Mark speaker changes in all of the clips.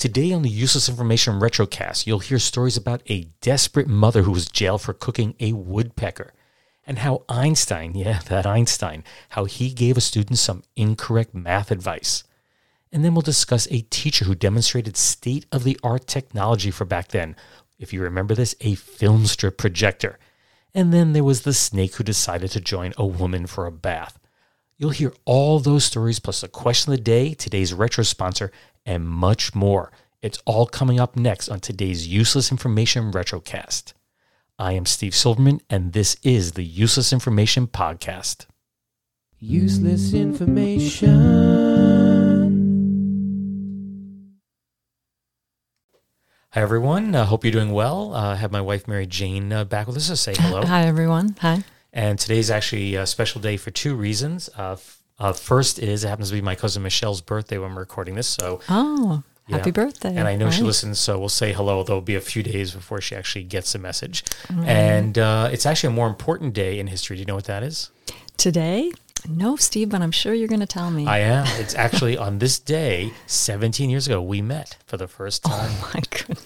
Speaker 1: Today on the Useless Information Retrocast, you'll hear stories about a desperate mother who was jailed for cooking a woodpecker, and how Einstein, yeah, that Einstein, how he gave a student some incorrect math advice. And then we'll discuss a teacher who demonstrated state of the art technology for back then. If you remember this, a film strip projector. And then there was the snake who decided to join a woman for a bath. You'll hear all those stories plus the question of the day, today's retro sponsor, and much more. It's all coming up next on today's Useless Information Retrocast. I am Steve Silverman, and this is the Useless Information Podcast.
Speaker 2: Useless information.
Speaker 1: Hi, everyone. I uh, hope you're doing well. Uh, I have my wife, Mary Jane, uh, back with us to say hello.
Speaker 3: Hi, everyone. Hi.
Speaker 1: And today's actually a special day for two reasons. Uh, f- uh, first is it happens to be my cousin Michelle's birthday when we're recording this. So,
Speaker 3: Oh,
Speaker 1: Yeah.
Speaker 3: happy birthday.
Speaker 1: and I know she listens, so we'll say hello. There'll be a few days before she actually gets the message. And uh, it's actually a more important day in history. Do you know what that is?
Speaker 3: Today? No, Steve, but I'm sure you're going to tell me.
Speaker 1: I am. It's actually on this day, 17 years ago, we met for the first time.
Speaker 3: oh, my goodness.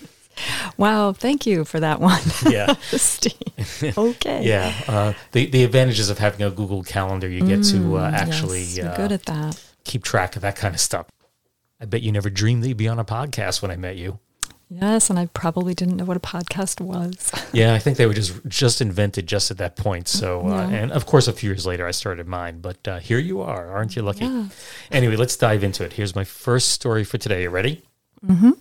Speaker 3: Wow, thank you for that one.
Speaker 1: Yeah.
Speaker 3: Steve. Okay.
Speaker 1: Yeah. Uh, the, the advantages of having a Google Calendar, you get to uh, actually
Speaker 3: Mm, Yes,
Speaker 1: uh,
Speaker 3: good at that.
Speaker 1: keep track of that kind of stuff. I bet you never dreamed that you'd be on a podcast when I met you.
Speaker 3: Yes, and I probably didn't know what a podcast was.
Speaker 1: Yeah, I think they were just just invented just at that point. So, uh,
Speaker 3: Yeah.
Speaker 1: and of course, a few years later, I started mine. But uh, here you are, aren't you lucky?
Speaker 3: Yeah.
Speaker 1: Anyway, let's dive into it. Here's my first story for today. You ready? Mm-hmm.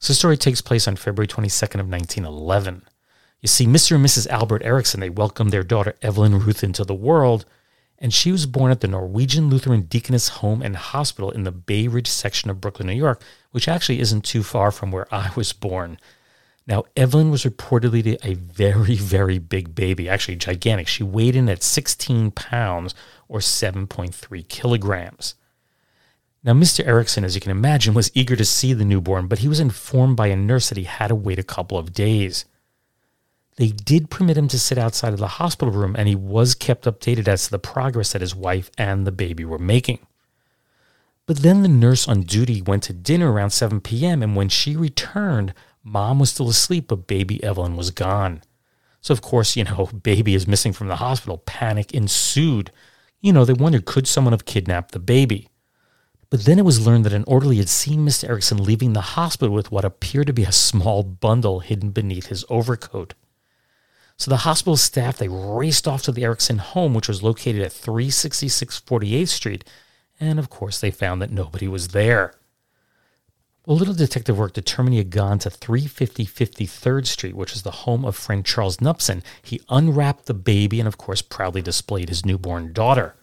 Speaker 1: So, the story takes place on February 22nd of 1911. You see, Mr. and Mrs. Albert Erickson they welcomed their daughter Evelyn Ruth into the world, and she was born at the Norwegian Lutheran Deaconess Home and Hospital in the Bay Ridge section of Brooklyn, New York, which actually isn't too far from where I was born. Now, Evelyn was reportedly a very, very big baby, actually gigantic. She weighed in at 16 pounds or 7.3 kilograms. Now, Mr. Erickson, as you can imagine, was eager to see the newborn, but he was informed by a nurse that he had to wait a couple of days. They did permit him to sit outside of the hospital room, and he was kept updated as to the progress that his wife and the baby were making. But then the nurse on duty went to dinner around 7 p.m., and when she returned, mom was still asleep, but baby Evelyn was gone. So, of course, you know, baby is missing from the hospital. Panic ensued. You know, they wondered could someone have kidnapped the baby? But then it was learned that an orderly had seen Mr. Erickson leaving the hospital with what appeared to be a small bundle hidden beneath his overcoat. So the hospital staff they raced off to the Erickson home, which was located at 366 48th Street, and of course they found that nobody was there. A little detective work determined he had gone to 350 53rd Street, which is the home of friend Charles Nupson. He unwrapped the baby and, of course, proudly displayed his newborn daughter.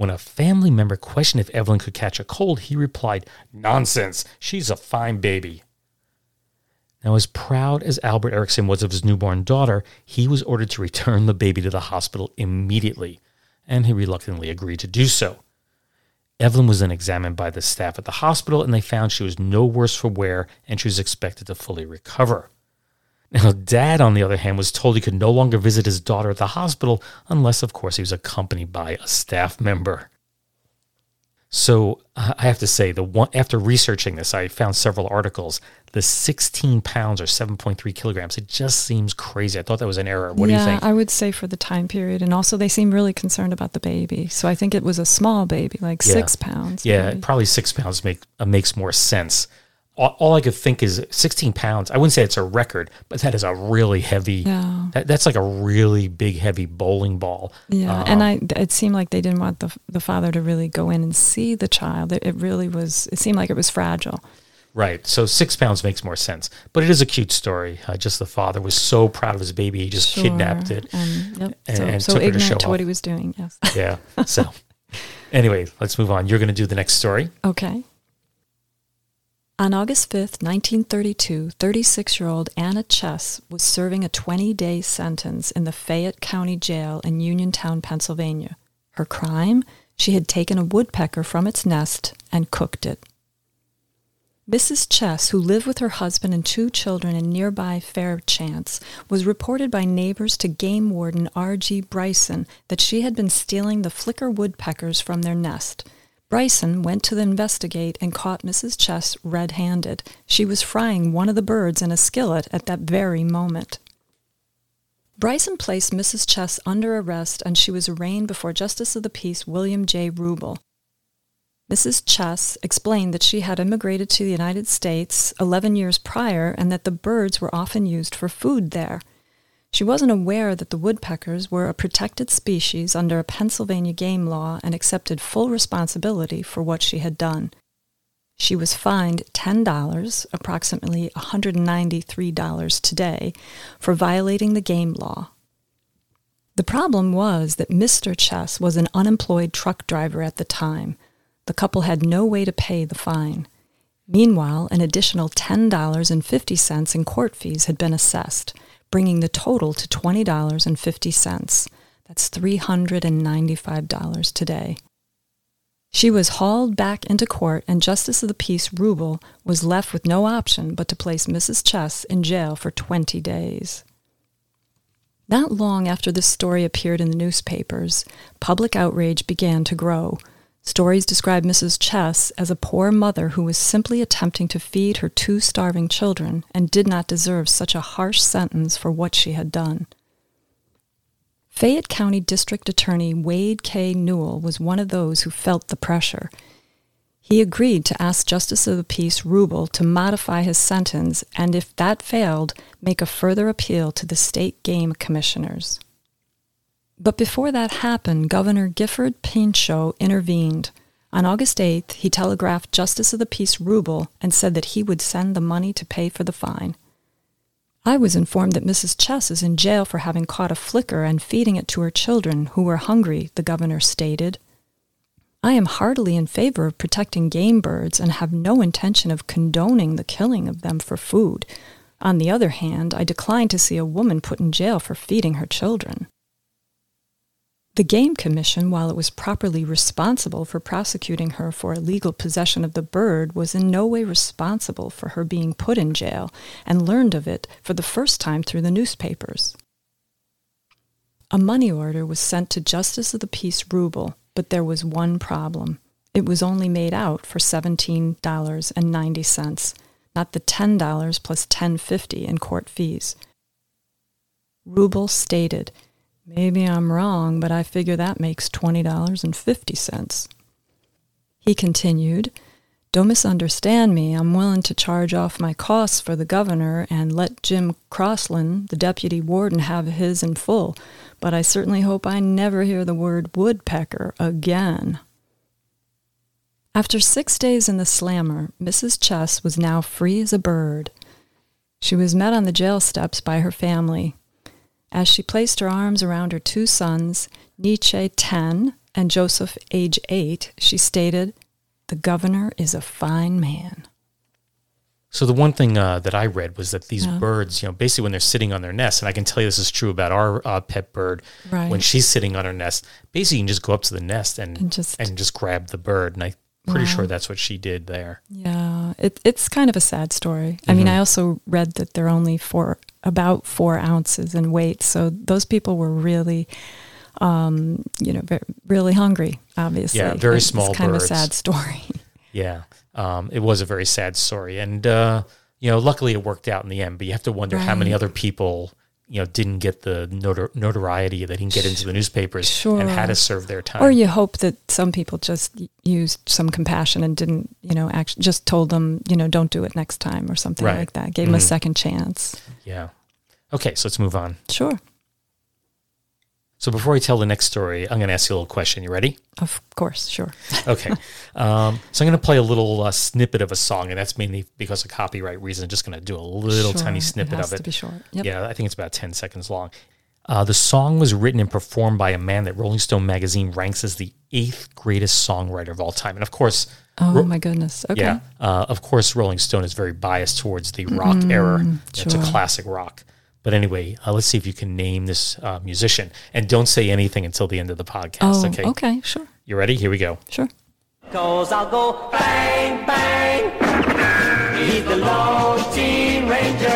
Speaker 1: When a family member questioned if Evelyn could catch a cold, he replied, Nonsense, she's a fine baby. Now, as proud as Albert Erickson was of his newborn daughter, he was ordered to return the baby to the hospital immediately, and he reluctantly agreed to do so. Evelyn was then examined by the staff at the hospital, and they found she was no worse for wear and she was expected to fully recover. Now, Dad, on the other hand, was told he could no longer visit his daughter at the hospital unless, of course, he was accompanied by a staff member. So uh, I have to say, the one after researching this, I found several articles. The 16 pounds or 7.3 kilograms, it just seems crazy. I thought that was an error. What
Speaker 3: yeah,
Speaker 1: do you think?
Speaker 3: I would say for the time period, and also they seem really concerned about the baby. So I think it was a small baby, like
Speaker 1: Yeah.
Speaker 3: six pounds.
Speaker 1: yeah,
Speaker 3: maybe.
Speaker 1: probably six pounds make uh, makes more sense. All, all I could think is 16 pounds. I wouldn't say it's a record, but that is a really heavy.
Speaker 3: Yeah.
Speaker 1: That, that's like a really big, heavy bowling ball.
Speaker 3: Yeah,
Speaker 1: Um,
Speaker 3: and I it seemed like they didn't want the the father to really go in and see the child. It, it really was. It seemed like it was fragile.
Speaker 1: Right. So six pounds makes more sense. But it is a cute story. Uh, just the father was so proud of his baby, he just
Speaker 3: Sure.
Speaker 1: kidnapped it.
Speaker 3: And, yep.
Speaker 1: and-
Speaker 3: so
Speaker 1: and
Speaker 3: so
Speaker 1: took her to
Speaker 3: ignorant
Speaker 1: show
Speaker 3: to, what
Speaker 1: off.
Speaker 3: he was doing. Yes.
Speaker 1: Yeah. So, anyway, let's move on. You're going to do the next story.
Speaker 3: Okay. On August 5, 1932, 36 year old Anna Chess was serving a 20 day sentence in the Fayette County Jail in Uniontown, Pennsylvania. Her crime? She had taken a woodpecker from its nest and cooked it. Mrs. Chess, who lived with her husband and two children in nearby Fairchance, was reported by neighbors to game warden R.G. Bryson that she had been stealing the flicker woodpeckers from their nest. Bryson went to investigate and caught Mrs. Chess red handed. She was frying one of the birds in a skillet at that very moment. Bryson placed Mrs. Chess under arrest and she was arraigned before Justice of the Peace William J. Rubel. Mrs. Chess explained that she had immigrated to the United States 11 years prior and that the birds were often used for food there. She wasn't aware that the woodpeckers were a protected species under a Pennsylvania game law and accepted full responsibility for what she had done. She was fined $10, approximately $193 today, for violating the game law. The problem was that Mr. Chess was an unemployed truck driver at the time. The couple had no way to pay the fine. Meanwhile, an additional $10.50 in court fees had been assessed, bringing the total to $20.50. That's $395 today. She was hauled back into court, and Justice of the Peace Rubel was left with no option but to place Mrs. Chess in jail for 20 days. Not long after this story appeared in the newspapers, public outrage began to grow. Stories describe Mrs. Chess as a poor mother who was simply attempting to feed her two starving children and did not deserve such a harsh sentence for what she had done. Fayette County District Attorney Wade K. Newell was one of those who felt the pressure. He agreed to ask Justice of the Peace Rubel to modify his sentence and, if that failed, make a further appeal to the state game commissioners. But before that happened, Governor Gifford Pinchot intervened. On August 8th, he telegraphed Justice of the Peace Rubel and said that he would send the money to pay for the fine. I was informed that Mrs. Chess is in jail for having caught a flicker and feeding it to her children, who were hungry, the governor stated. I am heartily in favor of protecting game birds and have no intention of condoning the killing of them for food. On the other hand, I decline to see a woman put in jail for feeding her children. The Game Commission, while it was properly responsible for prosecuting her for illegal possession of the bird, was in no way responsible for her being put in jail and learned of it for the first time through the newspapers. A money order was sent to Justice of the Peace Rubel, but there was one problem. It was only made out for $17.90, not the $10 plus $10.50 in court fees. Rubel stated, Maybe I'm wrong, but I figure that makes $20.50. He continued, Don't misunderstand me. I'm willing to charge off my costs for the governor and let Jim Crossland, the deputy warden, have his in full, but I certainly hope I never hear the word woodpecker again. After six days in the slammer, Mrs. Chess was now free as a bird. She was met on the jail steps by her family. As she placed her arms around her two sons, Nietzsche, 10, and Joseph, age 8, she stated, The governor is a fine man.
Speaker 1: So the one thing uh, that I read was that these
Speaker 3: Yeah.
Speaker 1: birds, you know, basically when they're sitting on their nest, and I can tell you this is true about our uh, pet bird.
Speaker 3: Right.
Speaker 1: When she's sitting on her nest, basically you can just go up to the nest and
Speaker 3: And just-
Speaker 1: and just grab the bird. And I'm pretty
Speaker 3: Wow.
Speaker 1: sure that's what she did there.
Speaker 3: Yeah, it, it's kind of a sad story. I mean, I also read that they're only four, about four ounces in weight. So those people were really um, you know, ve- really hungry. Obviously,
Speaker 1: Yeah, very
Speaker 3: It's
Speaker 1: small
Speaker 3: kind
Speaker 1: birds.
Speaker 3: of a sad story.
Speaker 1: Yeah, um, it was a very sad story, and uh, you know, luckily it worked out in the end. But you have to wonder how many other people, you know, didn't get the notor- notoriety, they didn't get into the newspapers,
Speaker 3: Sure.
Speaker 1: and had to serve their time.
Speaker 3: Or you hope that some people just used some compassion and didn't, you know, actually just told them, you know, don't do it next time or something
Speaker 1: Right.
Speaker 3: like that. Gave them a
Speaker 1: Mhm.
Speaker 3: second chance.
Speaker 1: yeah. Okay, so let's move on.
Speaker 3: Sure,
Speaker 1: So before I tell the next story, I'm going to ask you a little question. You ready?
Speaker 3: of course, sure.
Speaker 1: Okay. um, so I'm going to play a little uh, snippet of a song, and that's mainly because of copyright reasons. I'm just going to do a little
Speaker 3: Sure,
Speaker 1: tiny snippet
Speaker 3: it
Speaker 1: of it.
Speaker 3: to be short. Yep.
Speaker 1: Yeah, I think it's about 10 seconds long. Uh, the song was written and performed by a man that Rolling Stone magazine ranks as the eighth greatest songwriter of all time. And of course,
Speaker 3: Oh
Speaker 1: Ro-
Speaker 3: my goodness. Okay.
Speaker 1: yeah, uh, of course, Rolling Stone is very biased towards the rock era. Sure. It's a
Speaker 3: Mm,
Speaker 1: classic rock. But anyway, uh, let's see if you can name this uh, musician. And don't say anything until the end of the podcast.
Speaker 3: Oh,
Speaker 1: okay.
Speaker 3: okay. Sure.
Speaker 1: You ready? Here we go.
Speaker 3: Sure.
Speaker 2: Cause I'll go bang, bang. He's the Lone Teen Ranger.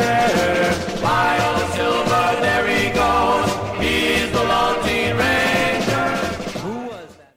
Speaker 2: Wild silver, there he goes. He's the Lone Teen Ranger. Who was that?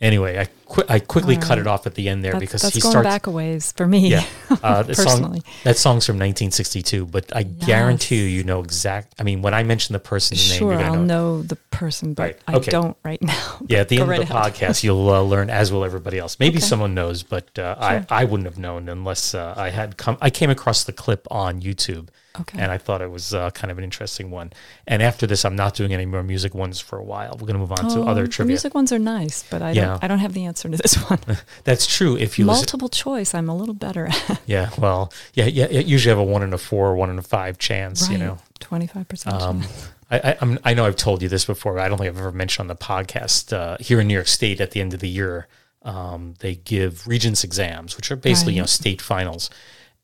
Speaker 1: Anyway, I qui- I quickly cut it off at the end there
Speaker 3: That's,
Speaker 1: because
Speaker 3: that's
Speaker 1: he
Speaker 3: going
Speaker 1: starts.
Speaker 3: back a ways for me.
Speaker 1: Yeah, uh, the song,
Speaker 3: personally.
Speaker 1: that song's from 1962, but I guarantee you, you know exact. I mean, when I mention the person's name,
Speaker 3: Sure, I'll
Speaker 1: know.
Speaker 3: know the person, but
Speaker 1: Right,
Speaker 3: I don't right now.
Speaker 1: Yeah, at the end
Speaker 3: right
Speaker 1: of the
Speaker 3: ahead.
Speaker 1: podcast, you'll uh, learn, as will everybody else. Maybe
Speaker 3: Okay.
Speaker 1: someone knows, but uh, I, I wouldn't have known unless uh, I had come. I came across the clip on YouTube,
Speaker 3: Okay.
Speaker 1: and I thought it was uh, kind of an interesting one. And after this, I'm not doing any more music ones for a while. We're going to move on to
Speaker 3: Oh,
Speaker 1: other
Speaker 3: the
Speaker 1: trivia.
Speaker 3: music ones are nice, but I
Speaker 1: Yeah.
Speaker 3: don't. I don't have the answer to this one.
Speaker 1: That's true. If you listen,
Speaker 3: Multiple choice, I'm a little better at.
Speaker 1: yeah, well, yeah, yeah, you usually have a one in a four, one in a five chance. You know,
Speaker 3: twenty five percent.
Speaker 1: Um, I, I, I'm, know I've told you this before. But I don't think I've ever mentioned on the podcast. Uh, here in New York State, at the end of the year, um, they give Regents exams, which are basically you know state finals.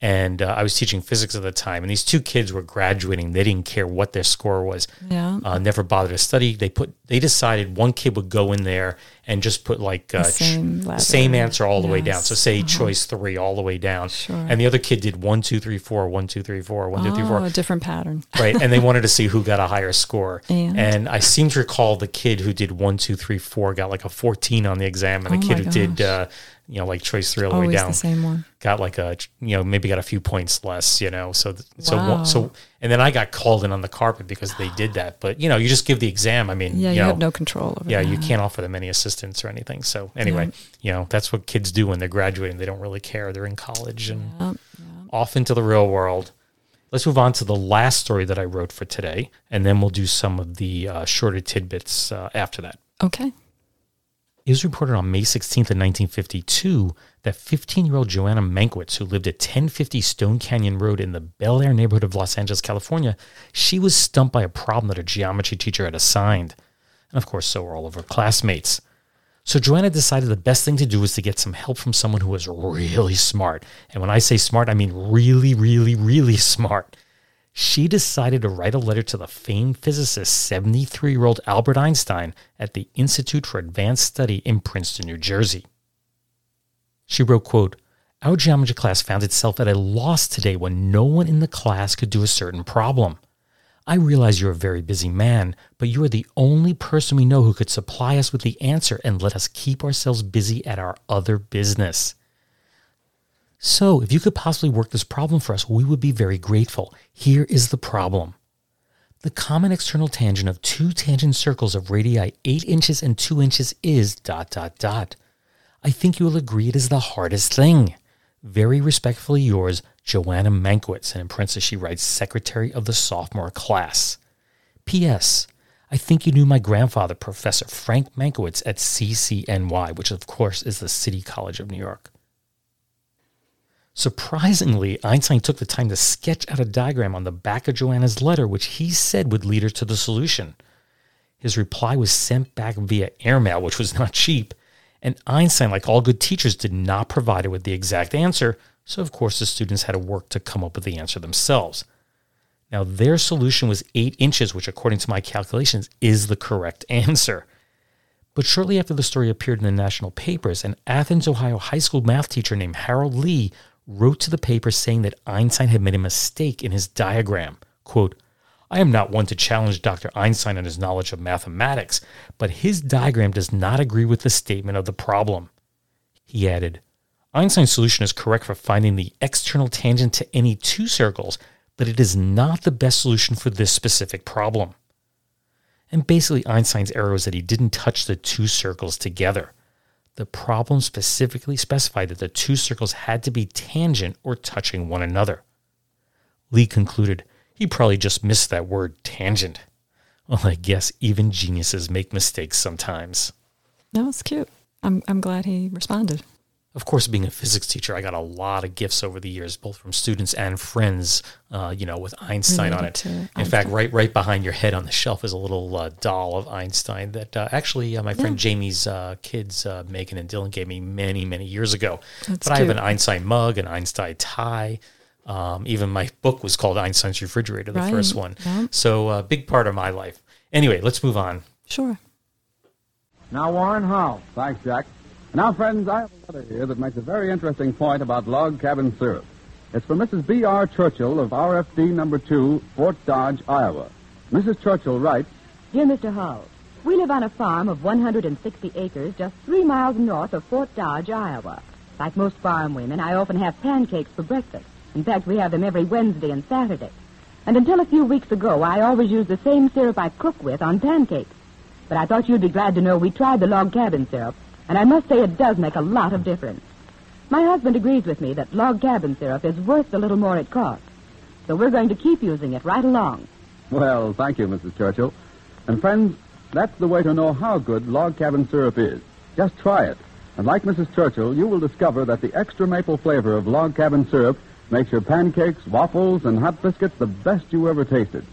Speaker 1: And uh, I was teaching physics at the time, and these two kids were graduating. They didn't care what their score was.
Speaker 3: Yeah.
Speaker 1: Uh, never bothered to study. They put. They decided one kid would go in there and just put like uh, ch-
Speaker 3: same
Speaker 1: the same answer all the way down. So say
Speaker 3: Uh-huh.
Speaker 1: choice three all the way down.
Speaker 3: Sure.
Speaker 1: And the other kid did one, two, three, four, one, two, three, four, one, two, three, four
Speaker 3: Oh, a different pattern.
Speaker 1: right? And they wanted to see who got a higher score.
Speaker 3: And?
Speaker 1: I seem to recall the kid who did one, two, three, four got like a 14 on the exam, and the
Speaker 3: Oh
Speaker 1: kid who did,
Speaker 3: gosh.
Speaker 1: uh, you know, like choice three all the way
Speaker 3: Always
Speaker 1: down
Speaker 3: the same one.
Speaker 1: got like a, you know, maybe got a few points less, you know. So, th- so,
Speaker 3: Wow.
Speaker 1: one- so, and then I got called in on the carpet because they did that. But you know, you just give the exam. I mean,
Speaker 3: Yeah,
Speaker 1: you,
Speaker 3: you,
Speaker 1: know,
Speaker 3: have no control over.
Speaker 1: yeah,
Speaker 3: that.
Speaker 1: you can't offer them any assistance or anything. So anyway, you know, that's what kids do when they're graduating. They don't really care. They're in college and
Speaker 3: Yep,
Speaker 1: off into the real world. Let's move on to the last story that I wrote for today, and then we'll do some of the uh, shorter tidbits uh, after that.
Speaker 3: Okay.
Speaker 1: It was reported on May 16th of 1952 that 15-year-old Joanna Mankiewicz, who lived at 1050 Stone Canyon Road in the Bel Air neighborhood of Los Angeles, California, she was stumped by a problem that her geometry teacher had assigned. And of course, so were all of her classmates. So Joanna decided the best thing to do was to get some help from someone who was really smart. And when I say smart, I mean really, really, really smart. She decided to write a letter to the famed physicist 73 year old Albert Einstein at the Institute for Advanced Study in Princeton, New Jersey. She wrote, quote, Our geometry class found itself at a loss today when no one in the class could do a certain problem. I realize you're a very busy man, but you are the only person we know who could supply us with the answer and let us keep ourselves busy at our other business. So, if you could possibly work this problem for us, we would be very grateful. Here is the problem. The common external tangent of two tangent circles of radii 8 inches and 2 inches is dot dot dot. I think you will agree it is the hardest thing. Very respectfully yours, Joanna Mankiewicz, and in parentheses she writes, Secretary of the Sophomore Class. P.S. I think you knew my grandfather, Professor Frank Mankiewicz at CCNY, which of course is the City College of New York. Surprisingly, Einstein took the time to sketch out a diagram on the back of Joanna's letter, which he said would lead her to the solution. His reply was sent back via airmail, which was not cheap, and Einstein, like all good teachers, did not provide her with the exact answer, so of course the students had to work to come up with the answer themselves. Now, their solution was 8 inches, which, according to my calculations, is the correct answer. But shortly after the story appeared in the national papers, an Athens, Ohio high school math teacher named Harold Lee wrote to the paper saying that Einstein had made a mistake in his diagram. Quote, I am not one to challenge Dr. Einstein on his knowledge of mathematics, but his diagram does not agree with the statement of the problem. He added, Einstein's solution is correct for finding the external tangent to any two circles, but it is not the best solution for this specific problem. And basically, Einstein's error was that he didn't touch the two circles together. The problem specifically specified that the two circles had to be tangent or touching one another. Lee concluded he probably just missed that word tangent. Well, I guess even geniuses make mistakes sometimes.
Speaker 3: That was cute. I'm, I'm glad he responded.
Speaker 1: Of course, being a physics teacher, I got a lot of gifts over the years, both from students and friends. Uh, you know, with Einstein on it.
Speaker 3: to
Speaker 1: In
Speaker 3: Einstein.
Speaker 1: fact, right right behind your head on the shelf is a little uh, doll of Einstein that uh, actually uh, my friend Jamie's uh, kids, uh, Megan and Dylan, gave me many many years ago.
Speaker 3: That's
Speaker 1: but I have an Einstein mug, an Einstein tie. Um, even my book was called Einstein's Refrigerator, the
Speaker 3: Right,
Speaker 1: first one.
Speaker 3: yeah.
Speaker 1: So a big part of my life. Anyway, let's move on.
Speaker 3: Sure.
Speaker 4: Now, Warren, how? Thanks, Jack. Now, friends, I have a letter here that makes a very interesting point about log cabin syrup. It's from Mrs. B.R. Churchill of RFD number 2, Fort Dodge, Iowa. Mrs. Churchill writes,
Speaker 5: Dear Mr. Hull, we live on a farm of 160 acres just three miles north of Fort Dodge, Iowa. Like most farm women, I often have pancakes for breakfast. In fact, we have them every Wednesday and Saturday. And until a few weeks ago, I always used the same syrup I cook with on pancakes. But I thought you'd be glad to know we tried the log cabin syrup, and I must say it does make a lot of difference. My husband agrees with me that log cabin syrup is worth the little more it costs. So we're going to keep using it right along.
Speaker 4: Well, thank you, Mrs. Churchill. And, friends, that's the way to know how good log cabin syrup is. Just try it. And like Mrs. Churchill, you will discover that the extra maple flavor of log cabin syrup makes your pancakes, waffles, and hot biscuits the best you ever tasted.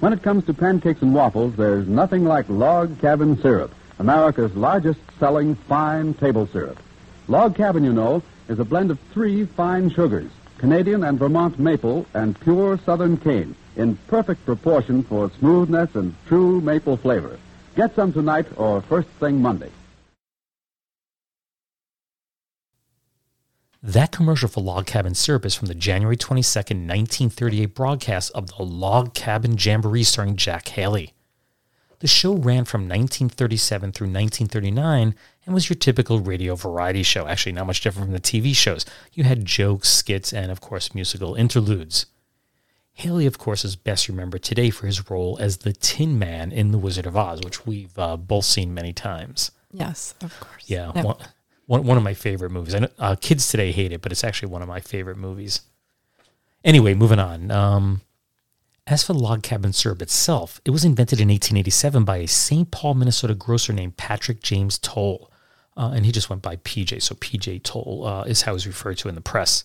Speaker 4: When it comes to pancakes and waffles, there's nothing like log cabin syrup, America's largest selling fine table syrup. Log cabin, you know, is a blend of three fine sugars Canadian and Vermont maple and pure southern cane in perfect proportion for smoothness and true maple flavor. Get some tonight or first thing Monday.
Speaker 1: That commercial for Log Cabin Syrup is from the January 22nd, 1938 broadcast of the Log Cabin Jamboree starring Jack Haley. The show ran from 1937 through 1939 and was your typical radio variety show, actually not much different from the TV shows. You had jokes, skits, and of course musical interludes. Haley, of course, is best remembered today for his role as the Tin Man in The Wizard of Oz, which we've uh, both seen many times.
Speaker 3: Yes, of course.
Speaker 1: Yeah, one, one of my favorite movies. I know, uh, kids today hate it, but it's actually one of my favorite movies. Anyway, moving on. Um, as for log cabin syrup itself, it was invented in 1887 by a St. Paul, Minnesota grocer named Patrick James Towle, uh, and he just went by PJ. So PJ Towle uh, is how he's referred to in the press.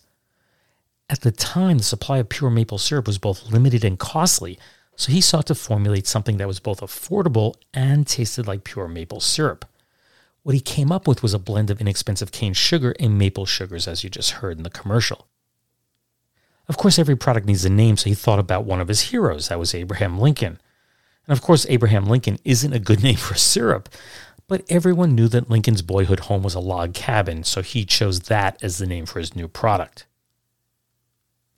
Speaker 1: At the time, the supply of pure maple syrup was both limited and costly, so he sought to formulate something that was both affordable and tasted like pure maple syrup. What he came up with was a blend of inexpensive cane sugar and maple sugars, as you just heard in the commercial. Of course, every product needs a name, so he thought about one of his heroes. That was Abraham Lincoln. And of course, Abraham Lincoln isn't a good name for syrup, but everyone knew that Lincoln's boyhood home was a log cabin, so he chose that as the name for his new product.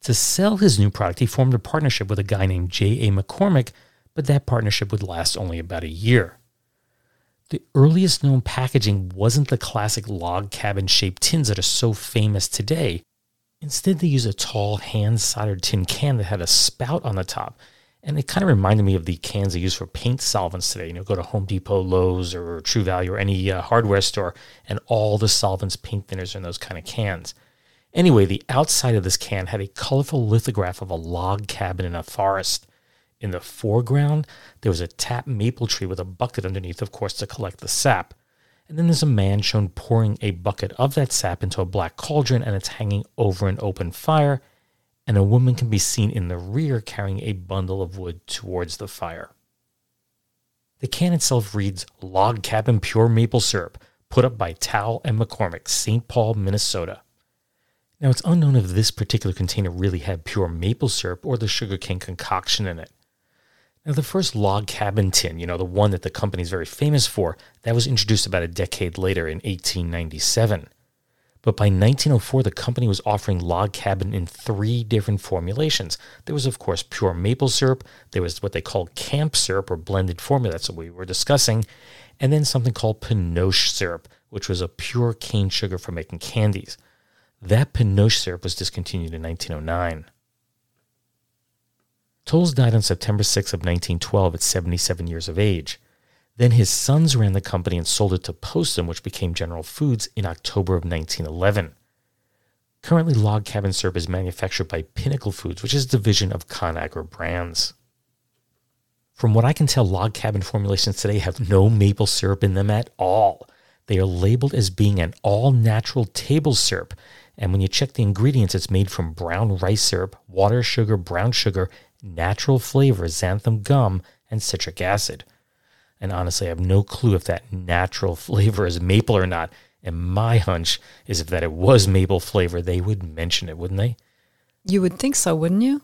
Speaker 1: To sell his new product, he formed a partnership with a guy named J.A. McCormick, but that partnership would last only about a year. The earliest known packaging wasn't the classic log cabin shaped tins that are so famous today. Instead, they used a tall hand soldered tin can that had a spout on the top. And it kind of reminded me of the cans they use for paint solvents today. You know, go to Home Depot, Lowe's, or True Value, or any uh, hardware store, and all the solvents, paint thinners are in those kind of cans. Anyway, the outside of this can had a colorful lithograph of a log cabin in a forest. In the foreground, there was a tap maple tree with a bucket underneath, of course, to collect the sap. And then there's a man shown pouring a bucket of that sap into a black cauldron, and it's hanging over an open fire. And a woman can be seen in the rear carrying a bundle of wood towards the fire. The can itself reads Log Cabin Pure Maple Syrup, put up by Towle and McCormick, St. Paul, Minnesota. Now, it's unknown if this particular container really had pure maple syrup or the sugarcane concoction in it. Now, the first log cabin tin, you know, the one that the company is very famous for, that was introduced about a decade later in 1897. But by 1904, the company was offering log cabin in three different formulations. There was, of course, pure maple syrup. There was what they called camp syrup or blended formula. That's what we were discussing. And then something called pinoche syrup, which was a pure cane sugar for making candies. That pinoche syrup was discontinued in 1909. Toles died on September 6 of 1912 at 77 years of age. Then his sons ran the company and sold it to Postum, which became General Foods, in October of 1911. Currently, log cabin syrup is manufactured by Pinnacle Foods, which is a division of ConAgra Brands. From what I can tell, log cabin formulations today have no maple syrup in them at all. They are labeled as being an all natural table syrup, and when you check the ingredients, it's made from brown rice syrup, water, sugar, brown sugar, natural flavor, xanthan gum, and citric acid. And honestly, I have no clue if that natural flavor is maple or not. And my hunch is if that it was maple flavor, they would mention it, wouldn't they?
Speaker 3: You would think so, wouldn't you?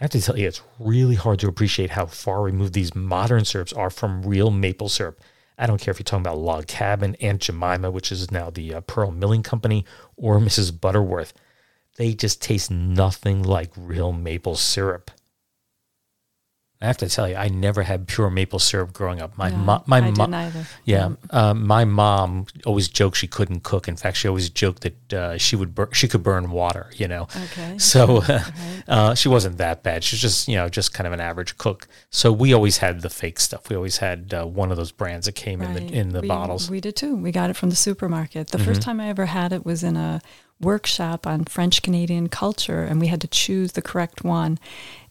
Speaker 1: I have to tell you, it's really hard to appreciate how far removed these modern syrups are from real maple syrup. I don't care if you're talking about Log Cabin, Aunt Jemima, which is now the uh, Pearl Milling Company, or Mrs. Butterworth. They just taste nothing like real maple syrup. I have to tell you, I never had pure maple syrup growing up. My
Speaker 3: No,
Speaker 1: mo- my
Speaker 3: I
Speaker 1: mo- yeah, um, my mom always joked she couldn't cook. In fact, she always joked that uh, she would bur- she could burn water. You know,
Speaker 3: Okay.
Speaker 1: so uh, she wasn't that bad. She's just you know just kind of an average cook. So we always had the fake stuff. We always had uh, one of those brands that came in the in the
Speaker 3: we,
Speaker 1: bottles. Mm-hmm.
Speaker 3: We did too. We got it from the supermarket. The first time I ever had it was in a workshop on French Canadian culture, and we had to choose the correct one.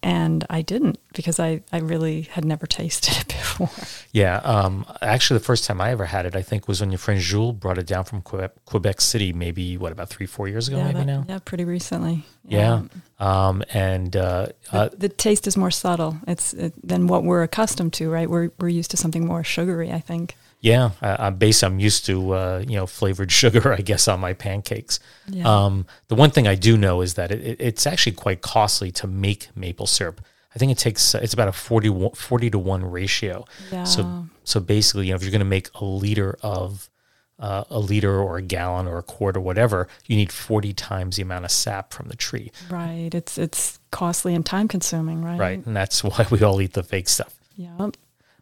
Speaker 3: And I didn't because I, I really had never tasted it before.
Speaker 1: Yeah, um, actually, the first time I ever had it, I think, was when your friend Jules brought it down from Quebec, Quebec City, maybe what about three, four years ago,
Speaker 3: yeah,
Speaker 1: maybe
Speaker 3: that-
Speaker 1: now.
Speaker 3: yeah, pretty recently.
Speaker 1: Yeah, um, and uh, uh,
Speaker 3: the taste is more subtle. It's it, than what we're accustomed to, right? We're we're used to something more sugary. I think.
Speaker 1: Yeah, I, I'm based. I'm used to uh, you know flavored sugar, I guess, on my pancakes.
Speaker 3: Yeah.
Speaker 1: Um, the one thing I do know is that it, it, it's actually quite costly to make maple syrup. I think it takes uh, it's about a 40, 40 to one ratio. So
Speaker 3: Yeah.
Speaker 1: so basically, you know, if you're going to make a liter of uh, a liter or a gallon or a quart or whatever, you need forty times the amount of sap from the tree,
Speaker 3: Right. It's it's costly and time consuming, right?
Speaker 1: right? And that's why we all eat the fake stuff.
Speaker 3: Yeah.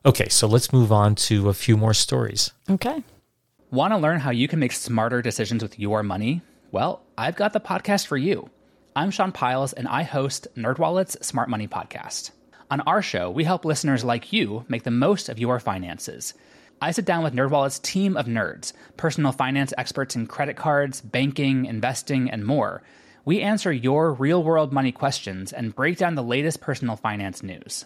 Speaker 1: Okay, so let's move on to a few more stories.
Speaker 3: Okay.
Speaker 6: Want to learn how you can make smarter decisions with your money? Well, I've got the podcast for you. I'm Sean Pyles, and I host NerdWallet's Smart Money Podcast. On our show, we help listeners like you make the most of your finances. I sit down with NerdWallet's team of nerds, personal finance experts in credit cards, banking, investing, and more. We answer your real-world money questions and break down the latest personal finance news.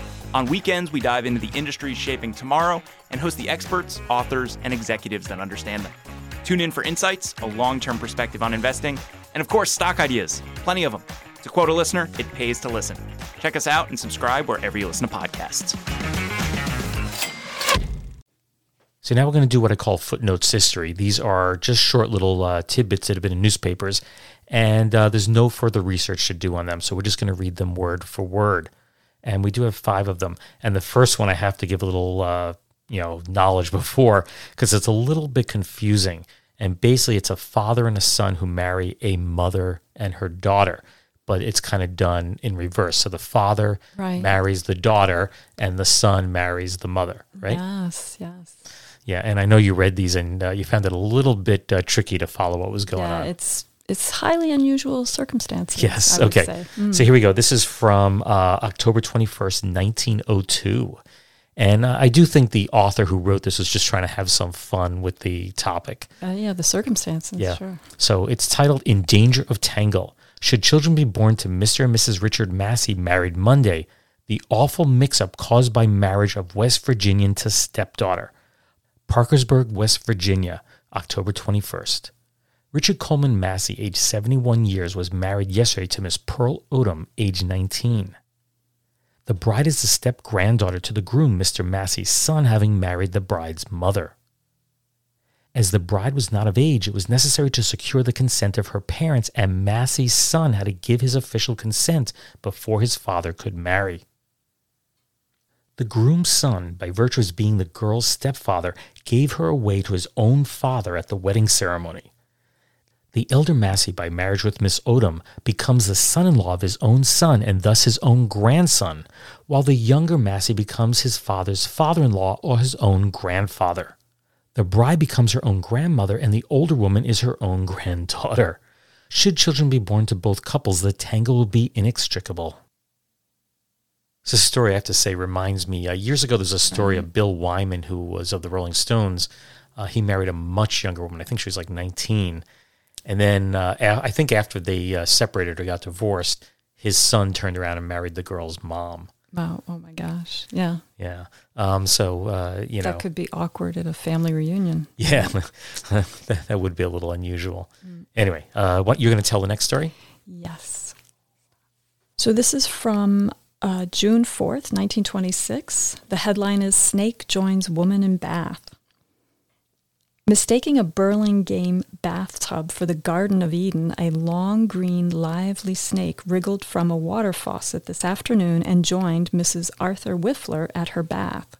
Speaker 7: On weekends, we dive into the industries shaping tomorrow and host the experts, authors, and executives that understand them. Tune in for insights, a long term perspective on investing, and of course, stock ideas. Plenty of them. To quote a listener, it pays to listen. Check us out and subscribe wherever you listen to podcasts.
Speaker 1: So now we're going to do what I call footnotes history. These are just short little uh, tidbits that have been in newspapers, and uh, there's no further research to do on them. So we're just going to read them word for word. And we do have five of them. And the first one I have to give a little, uh, you know, knowledge before because it's a little bit confusing. And basically, it's a father and a son who marry a mother and her daughter, but it's kind of done in reverse. So the father
Speaker 3: Right.
Speaker 1: marries the daughter, and the son marries the mother, right?
Speaker 3: Yes. Yes.
Speaker 1: Yeah, and I know you read these and uh, you found it a little bit uh, tricky to follow what was going
Speaker 3: yeah.
Speaker 1: on.
Speaker 3: It's it's highly unusual circumstances.
Speaker 1: yes. Okay.
Speaker 3: Mm.
Speaker 1: So here we go. This is from uh, October 21st, 1902. And uh, I do think the author who wrote this was just trying to have some fun with the topic.
Speaker 3: Uh, yeah, the circumstances.
Speaker 1: Yeah.
Speaker 3: Sure.
Speaker 1: So it's titled In Danger of Tangle. Should children be born to Mr. and Mrs. Richard Massey married Monday? The awful mix up caused by marriage of West Virginian to stepdaughter. Parkersburg, West Virginia, October 21st. Richard Coleman Massey, age 71 years, was married yesterday to Miss Pearl Odom, age 19. The bride is the step granddaughter to the groom, Mr. Massey's son, having married the bride's mother. As the bride was not of age, it was necessary to secure the consent of her parents, and Massey's son had to give his official consent before his father could marry. The groom's son, by virtue of being the girl's stepfather, gave her away to his own father at the wedding ceremony. The elder Massey, by marriage with Miss Odom, becomes the son in law of his own son and thus his own grandson, while the younger Massey becomes his father's father in law or his own grandfather. The bride becomes her own grandmother, and the older woman is her own granddaughter. Should children be born to both couples, the tangle will be inextricable. This story, I have to say, reminds me. Uh, years ago, there's a story of Bill Wyman, who was of the Rolling Stones. Uh, he married a much younger woman. I think she was like 19. And then uh, I think after they uh, separated or got divorced, his son turned around and married the girl's mom.
Speaker 3: Wow. Oh my gosh. Yeah.
Speaker 1: Yeah. Um, so, uh, you know.
Speaker 3: That could be awkward at a family reunion.
Speaker 1: Yeah, that, that would be a little unusual. Anyway, uh, what you're going to tell the next story?
Speaker 3: Yes. So this is from uh, June 4th, 1926. The headline is Snake Joins Woman in Bath. Mistaking a Burlingame bathtub for the Garden of Eden, a long, green, lively snake wriggled from a water faucet this afternoon and joined Mrs. Arthur Whiffler at her bath.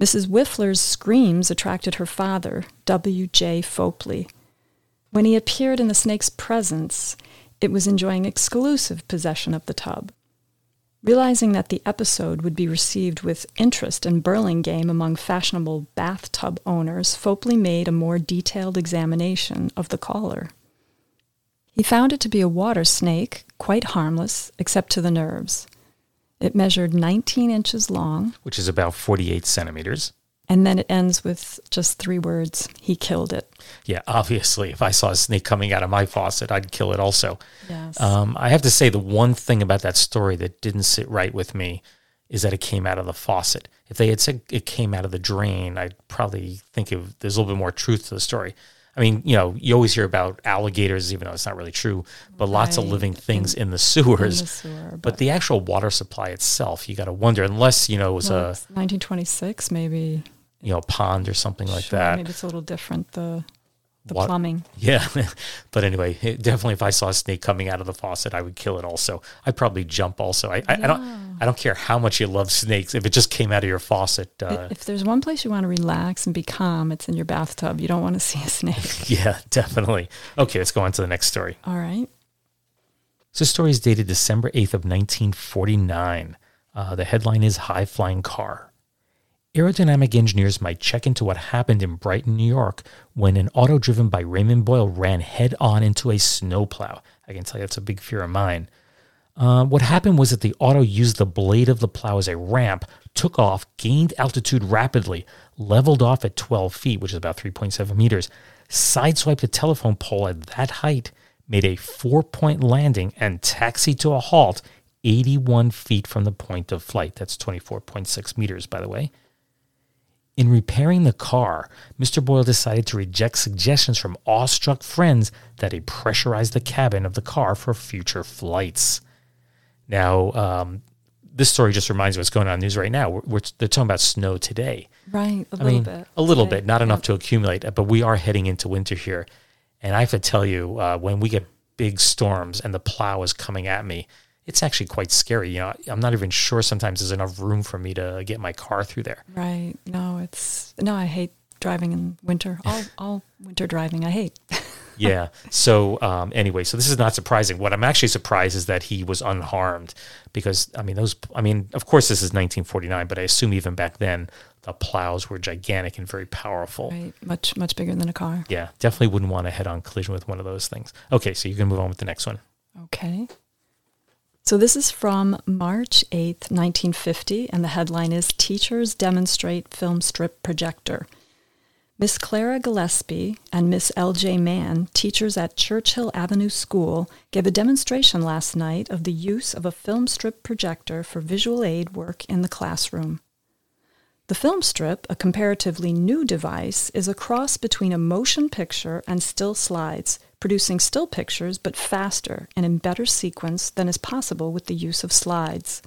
Speaker 3: Mrs. Whiffler's screams attracted her father, W. J. Fopley. When he appeared in the snake's presence, it was enjoying exclusive possession of the tub. Realizing that the episode would be received with interest in Burlingame among fashionable bathtub owners, Fopley made a more detailed examination of the caller. He found it to be a water snake, quite harmless, except to the nerves. It measured 19 inches long,
Speaker 1: Which is about 48 centimeters.
Speaker 3: And then it ends with just three words He killed it.
Speaker 1: Yeah, obviously, if I saw a snake coming out of my faucet, I'd kill it also.
Speaker 3: Yes.
Speaker 1: Um, I have to say, the one thing about that story that didn't sit right with me is that it came out of the faucet. If they had said it came out of the drain, I'd probably think of, there's a little bit more truth to the story. I mean, you know, you always hear about alligators, even though it's not really true, but lots of living things in, the
Speaker 3: In
Speaker 1: sewers.
Speaker 3: the sewer,
Speaker 1: but,
Speaker 3: but,
Speaker 1: the actual water supply itself, you got to wonder, unless, you know, it was
Speaker 3: well,
Speaker 1: a,
Speaker 3: 1926, maybe.
Speaker 1: You know, pond or something like
Speaker 3: Sure,
Speaker 1: that.
Speaker 3: Maybe it's a little different, the, the
Speaker 1: What-
Speaker 3: plumbing.
Speaker 1: Yeah, but anyway, it- definitely, if I saw a snake coming out of the faucet, I would kill it. Also, I'd probably jump. Also, I, I, I don't, I don't care how much you love snakes. If it just came out of your faucet, uh,
Speaker 3: if there's one place you want to relax and be calm, it's in your bathtub. You don't want to see a snake.
Speaker 1: yeah, definitely. Okay, let's go on to the next story.
Speaker 3: All right.
Speaker 1: So, the story is dated December eighth of nineteen forty nine. Uh, the headline is "High Flying Car." Aerodynamic engineers might check into what happened in Brighton, New York, when an auto driven by Raymond Boyle ran head on into a snowplow. I can tell you that's a big fear of mine. Uh, what happened was that the auto used the blade of the plow as a ramp, took off, gained altitude rapidly, leveled off at 12 feet, which is about 3.7 meters, sideswiped a telephone pole at that height, made a four point landing, and taxied to a halt 81 feet from the point of flight. That's 24.6 meters, by the way. In repairing the car, Mr. Boyle decided to reject suggestions from awestruck friends that he pressurize the cabin of the car for future flights. Now, um, this story just reminds me what's going on in the news right now. We're, we're, they're talking about snow today.
Speaker 3: Right. A
Speaker 1: I
Speaker 3: little
Speaker 1: mean,
Speaker 3: bit.
Speaker 1: a little bit, not enough to accumulate, but we are heading into winter here. And I have to tell you, uh, when we get big storms and the plow is coming at me, it's actually quite scary. You know, I'm not even sure sometimes there's enough room for me to get my car through there.
Speaker 3: Right. No, it's no. I hate driving in winter. All all winter driving. I hate.
Speaker 1: yeah. So um, anyway, so this is not surprising. What I'm actually surprised is that he was unharmed, because I mean those. I mean, of course, this is 1949, but I assume even back then the plows were gigantic and very powerful.
Speaker 3: Right. Much much bigger than a car.
Speaker 1: Yeah, definitely wouldn't want a head-on collision with one of those things. Okay, so you can move on with the next one.
Speaker 3: Okay. So this is from March 8th, 1950, and the headline is Teachers Demonstrate Film Strip Projector. Miss Clara Gillespie and Miss L.J. Mann, teachers at Churchill Avenue School, gave a demonstration last night of the use of a film strip projector for visual aid work in the classroom. The film strip, a comparatively new device, is a cross between a motion picture and still slides, producing still pictures but faster and in better sequence than is possible with the use of slides.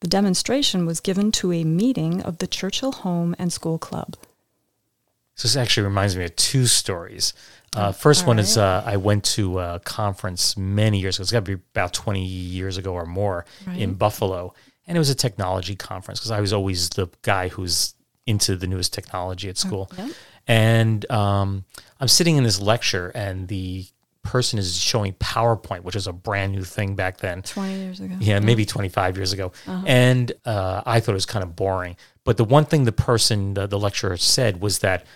Speaker 3: The demonstration was given to a meeting of the Churchill Home and School Club.
Speaker 1: So this actually reminds me of two stories. Uh, first one is uh, I went to a conference many years ago. It's got to be about 20 years ago or more in Buffalo. And it was a technology conference because I was always the guy who's into the newest technology at school. And um, I'm sitting in this lecture, and the person is showing PowerPoint, which is a brand new thing back then.
Speaker 3: 20 years ago.
Speaker 1: Yeah, maybe 25 years ago. And uh, I thought it was kind of boring. But the one thing the person, the, the lecturer said was that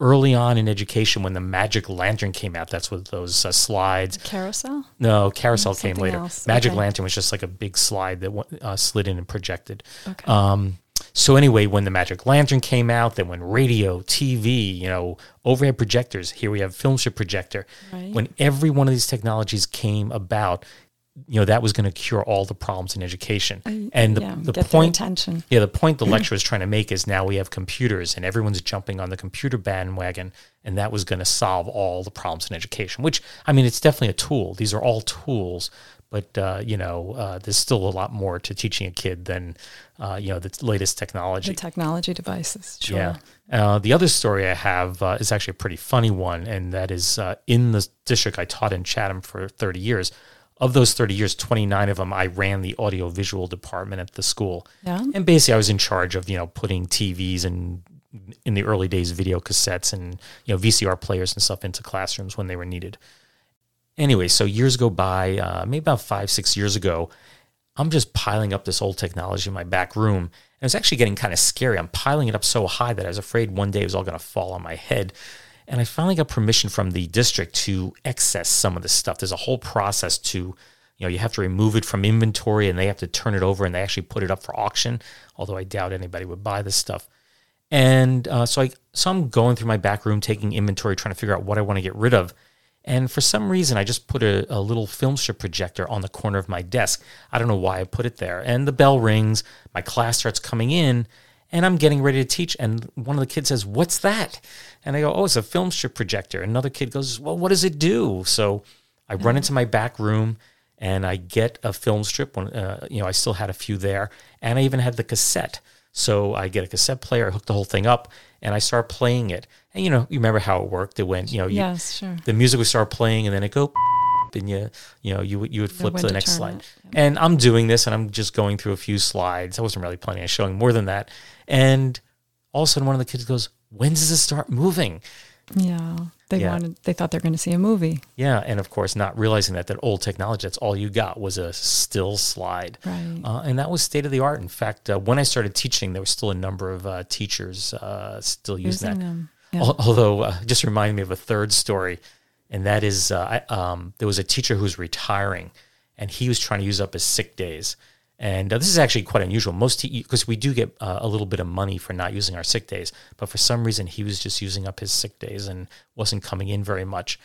Speaker 1: early on in education, when the Magic Lantern came out, that's what those uh, slides.
Speaker 3: Carousel?
Speaker 1: No, Carousel came later.
Speaker 3: else.
Speaker 1: Magic
Speaker 3: Okay.
Speaker 1: Lantern was just like a big slide that uh, slid in and projected. Um, so anyway, when the Magic Lantern came out, then when radio, TV, you know, overhead projectors, here we have film strip projector.
Speaker 3: Right.
Speaker 1: When every one of these technologies came about, you know, that was going to cure all the problems in education. and the,
Speaker 3: yeah,
Speaker 1: the point,
Speaker 3: attention.
Speaker 1: yeah, the point the lecturer is trying to make is now we have computers and everyone's jumping on the computer bandwagon, and that was going to solve all the problems in education. Which I mean, it's definitely a tool. These are all tools, but uh, you know, uh, there's still a lot more to teaching a kid than uh, you know the latest technology.
Speaker 3: The technology devices. Sure.
Speaker 1: Yeah. Uh, the other story I have uh, is actually a pretty funny one, and that is uh, in the district I taught in Chatham for 30 years. Of those 30 years, 29 of them, I ran the audio visual department at the school.
Speaker 3: Yeah.
Speaker 1: And basically, I was in charge of, you know, putting TVs and in the early days, video cassettes and, you know, VCR players and stuff into classrooms when they were needed. Anyway, so years go by, uh, maybe about five, six years ago, I'm just piling up this old technology in my back room. And it's actually getting kind of scary. I'm piling it up so high that I was afraid one day it was all going to fall on my head. And I finally got permission from the district to access some of this stuff. There's a whole process to, you know, you have to remove it from inventory and they have to turn it over and they actually put it up for auction. Although I doubt anybody would buy this stuff. And uh, so I, so I'm going through my back room, taking inventory, trying to figure out what I want to get rid of. And for some reason, I just put a, a little film strip projector on the corner of my desk. I don't know why I put it there. And the bell rings, my class starts coming in, and I'm getting ready to teach. And one of the kids says, What's that? And I go, Oh, it's a film strip projector. Another kid goes, Well, what does it do? So I run into my back room and I get a film strip. When, uh, you know, I still had a few there, and I even had the cassette. So I get a cassette player, I hook the whole thing up, and I start playing it. And you know, you remember how it worked? It went, you know, you,
Speaker 3: Yes, sure.
Speaker 1: the music would start playing, and then it go, and you, you know, you would you would flip to the next slide. And I'm doing this, and I'm just going through a few slides. I wasn't really planning on showing more than that. And all of a sudden, one of the kids goes, "When does this start moving?"
Speaker 3: Yeah. They
Speaker 1: Yeah.
Speaker 3: wanted they thought they were going to see a movie.
Speaker 1: Yeah, and of course, not realizing that that old technology, that's all you got was a still slide.
Speaker 3: Right.
Speaker 1: Uh, and that was state of the art. In fact, uh, when I started teaching, there was still a number of uh, teachers uh, still using,
Speaker 3: Using
Speaker 1: that.
Speaker 3: Yeah.
Speaker 1: Al- Although, uh, just reminded me of a third story, and that is uh, I, um, there was a teacher who was retiring, and he was trying to use up his sick days. And uh, this is actually quite unusual. Most because we do get uh, a little bit of money for not using our sick days, but for some reason he was just using up his sick days and wasn't coming in very much.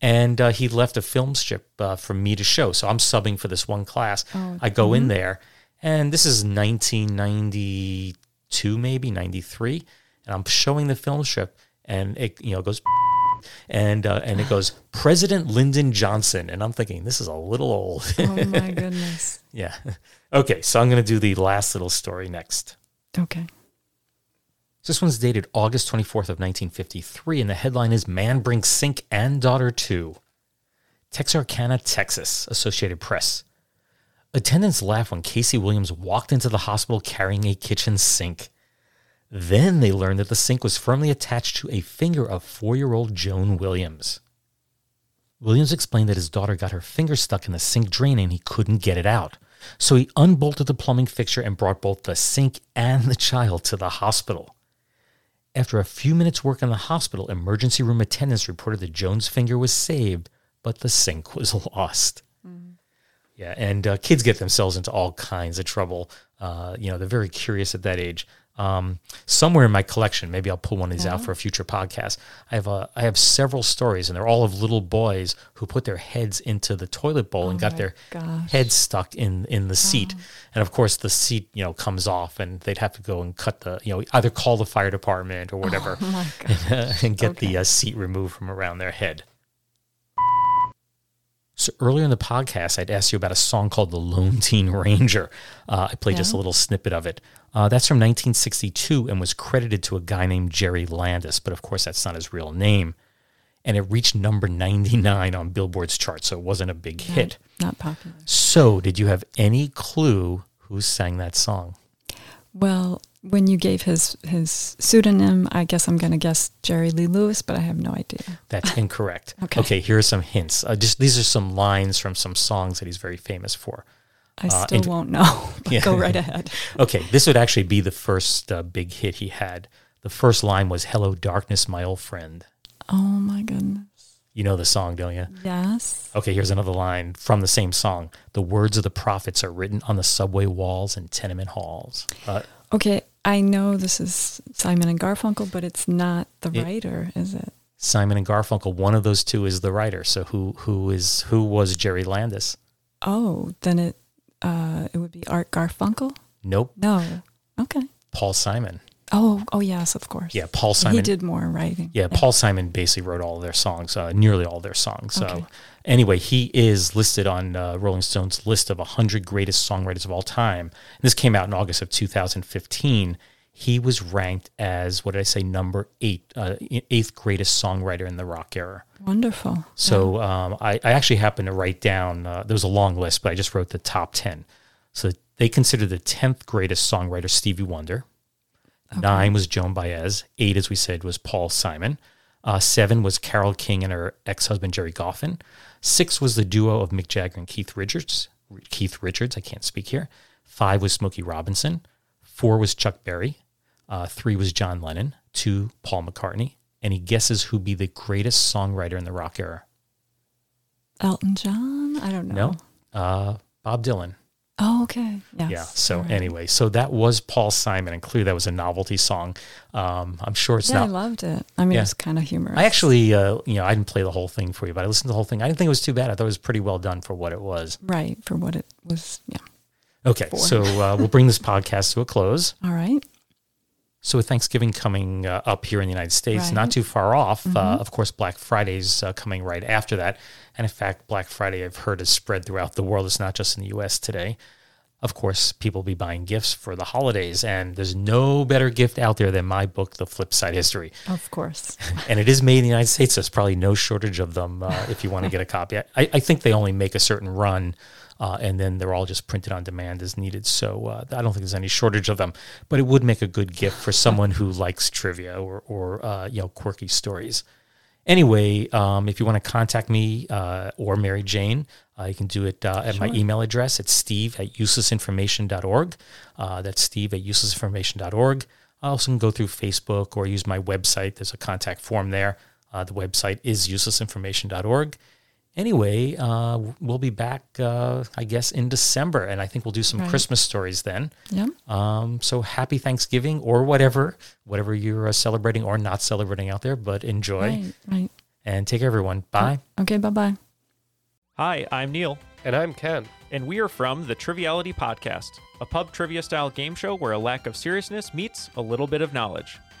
Speaker 1: And uh, he left a film strip uh, for me to show. So I'm subbing for this one class. I go in there, and this is 1992, maybe 93, and I'm showing the film strip, and it you know goes and uh, and it goes President Lyndon Johnson, and I'm thinking this is a little old.
Speaker 3: Oh my goodness.
Speaker 1: yeah. Okay, so I'm going to do the last little story next.
Speaker 3: Okay.
Speaker 1: This one's dated August 24th of 1953, and the headline is "Man Brings Sink and Daughter to Texarkana, Texas, Associated Press. Attendants laughed when Casey Williams walked into the hospital carrying a kitchen sink. Then they learned that the sink was firmly attached to a finger of four year old Joan Williams. Williams explained that his daughter got her finger stuck in the sink drain and he couldn't get it out. So he unbolted the plumbing fixture and brought both the sink and the child to the hospital. After a few minutes' work in the hospital, emergency room attendants reported that Joan's finger was saved, but the sink was lost. Yeah, and uh, kids get themselves into all kinds of trouble. Uh, you know, they're very curious at that age. Um, somewhere in my collection, maybe I'll pull one of these out for a future podcast. I have a, I have several stories, and they're all of little boys who put their heads into the toilet bowl and got their
Speaker 3: gosh.
Speaker 1: heads stuck in in the seat. And of course, the seat you know comes off, and they'd have to go and cut the you know either call the fire department or whatever,
Speaker 3: Oh my gosh.
Speaker 1: and get the uh, seat removed from around their head. So earlier in the podcast, I'd asked you about a song called "The Lone Teen Ranger." Uh, I played just a little snippet of it. Uh, that's from 1962 and was credited to a guy named Jerry Landis, but of course that's not his real name. And it reached number 99 on Billboard's chart, so it wasn't a big hit.
Speaker 3: Not popular.
Speaker 1: So, did you have any clue who sang that song?
Speaker 3: Well, when you gave his his pseudonym, I guess I'm going to guess Jerry Lee Lewis, but I have no idea.
Speaker 1: That's incorrect.
Speaker 3: Okay.
Speaker 1: here are some hints. Uh, just these are some lines from some songs that he's very famous for.
Speaker 3: I
Speaker 1: Uh,
Speaker 3: still
Speaker 1: and-
Speaker 3: won't know.
Speaker 1: Yeah.
Speaker 3: Go right ahead.
Speaker 1: Okay, this would actually be the first uh, big hit he had. The first line was "Hello, darkness, my old friend."
Speaker 3: Oh my goodness.
Speaker 1: You know the song, don't you?
Speaker 3: Yes.
Speaker 1: Okay, here's another line from the same song. The words of the prophets are written on the subway walls and tenement halls. Uh,
Speaker 3: Okay, I know this is Simon and Garfunkel, but it's not the
Speaker 1: It-
Speaker 3: writer, is it?
Speaker 1: Simon and Garfunkel. One of those two is the writer. So who who is who was Jerry Landis?
Speaker 3: Oh, then it uh, it would be Art Garfunkel.
Speaker 1: Nope,
Speaker 3: No. Okay.
Speaker 1: Paul Simon.
Speaker 3: Oh, oh yes, of course.
Speaker 1: Yeah, Paul Simon.
Speaker 3: He did more writing.
Speaker 1: Yeah, Paul Simon basically wrote all of their songs, uh, nearly all their songs. So,
Speaker 3: Okay.
Speaker 1: Anyway, he is listed on uh, Rolling Stone's list of 100 greatest songwriters of all time. This came out in August of 2015. He was ranked as, what did I say, number eight, uh, eighth greatest songwriter in the rock era.
Speaker 3: Wonderful.
Speaker 1: So um, I, I actually happened to write down, uh, there was a long list, but I just wrote the top 10. So they consider the 10th greatest songwriter Stevie Wonder. Nine was Joan Baez. Eight, as we said, was Paul Simon. Uh, seven was Carole King and her ex-husband Gerry Goffin. Six was the duo of Mick Jagger and Keith Richards. Keith Richards, I can't speak here. Five was Smokey Robinson. Four was Chuck Berry. Uh, three was John Lennon. Two, Paul McCartney. And he guesses who'd be the greatest songwriter in the rock era?
Speaker 3: Elton John? I don't know.
Speaker 1: No, uh, Bob Dylan.
Speaker 3: Okay. Yes.
Speaker 1: Yeah. So
Speaker 3: right.
Speaker 1: anyway, so that was Paul Simon, and clearly that was a novelty song. Um, I'm sure it's
Speaker 3: yeah, I loved it. I mean,
Speaker 1: Yeah.
Speaker 3: it was kind of humorous.
Speaker 1: I actually, uh, you know, I didn't play the whole thing for you, but I listened to the whole thing. I didn't think it was too bad. I thought it was pretty well done for what it was.
Speaker 3: right for what it was. Yeah.
Speaker 1: Okay,
Speaker 3: For.
Speaker 1: so uh, we'll bring this podcast to a close.
Speaker 3: All right.
Speaker 1: So with Thanksgiving coming uh, up here in the United States,
Speaker 3: Right. Mm-hmm.
Speaker 1: not too far off, uh, of course, Black Friday's uh, coming right after that. And in fact, Black Friday, I've heard, is spread throughout the world. It's not just in the U.S. today. Of course, people will be buying gifts for the holidays, and there's no better gift out there than my book, The Flip Side History.
Speaker 3: Of course.
Speaker 1: and it is made in the United States. So there's probably no shortage of them uh, if you want to get a copy. I, I think they only make a certain run, uh, and then they're all just printed on demand as needed. So uh, I don't think there's any shortage of them. But it would make a good gift for someone who likes trivia or, or uh, you know quirky stories. Anyway, um, if you want to contact me uh, or Mary Jane, uh, you can do it uh, at my email address. It's steve at uselessinformation.org. Uh, that's steve at uselessinformation.org. I also can go through Facebook or use my website. There's a contact form there. Uh, the website is uselessinformation.org. Anyway, uh, we'll be back, uh, I guess, in December, and I think we'll do some
Speaker 3: Right.
Speaker 1: Christmas stories then.
Speaker 3: Yep.
Speaker 1: Um, so happy Thanksgiving or whatever, whatever you're uh, celebrating or not celebrating out there, but enjoy
Speaker 3: Right. Right.
Speaker 1: and take care, everyone. Bye.
Speaker 3: Okay. Bye bye.
Speaker 8: Hi, I'm Neil,
Speaker 9: And I'm Ken.
Speaker 8: and we are from the Triviality Podcast, a pub trivia style game show where a lack of seriousness meets a little bit of knowledge.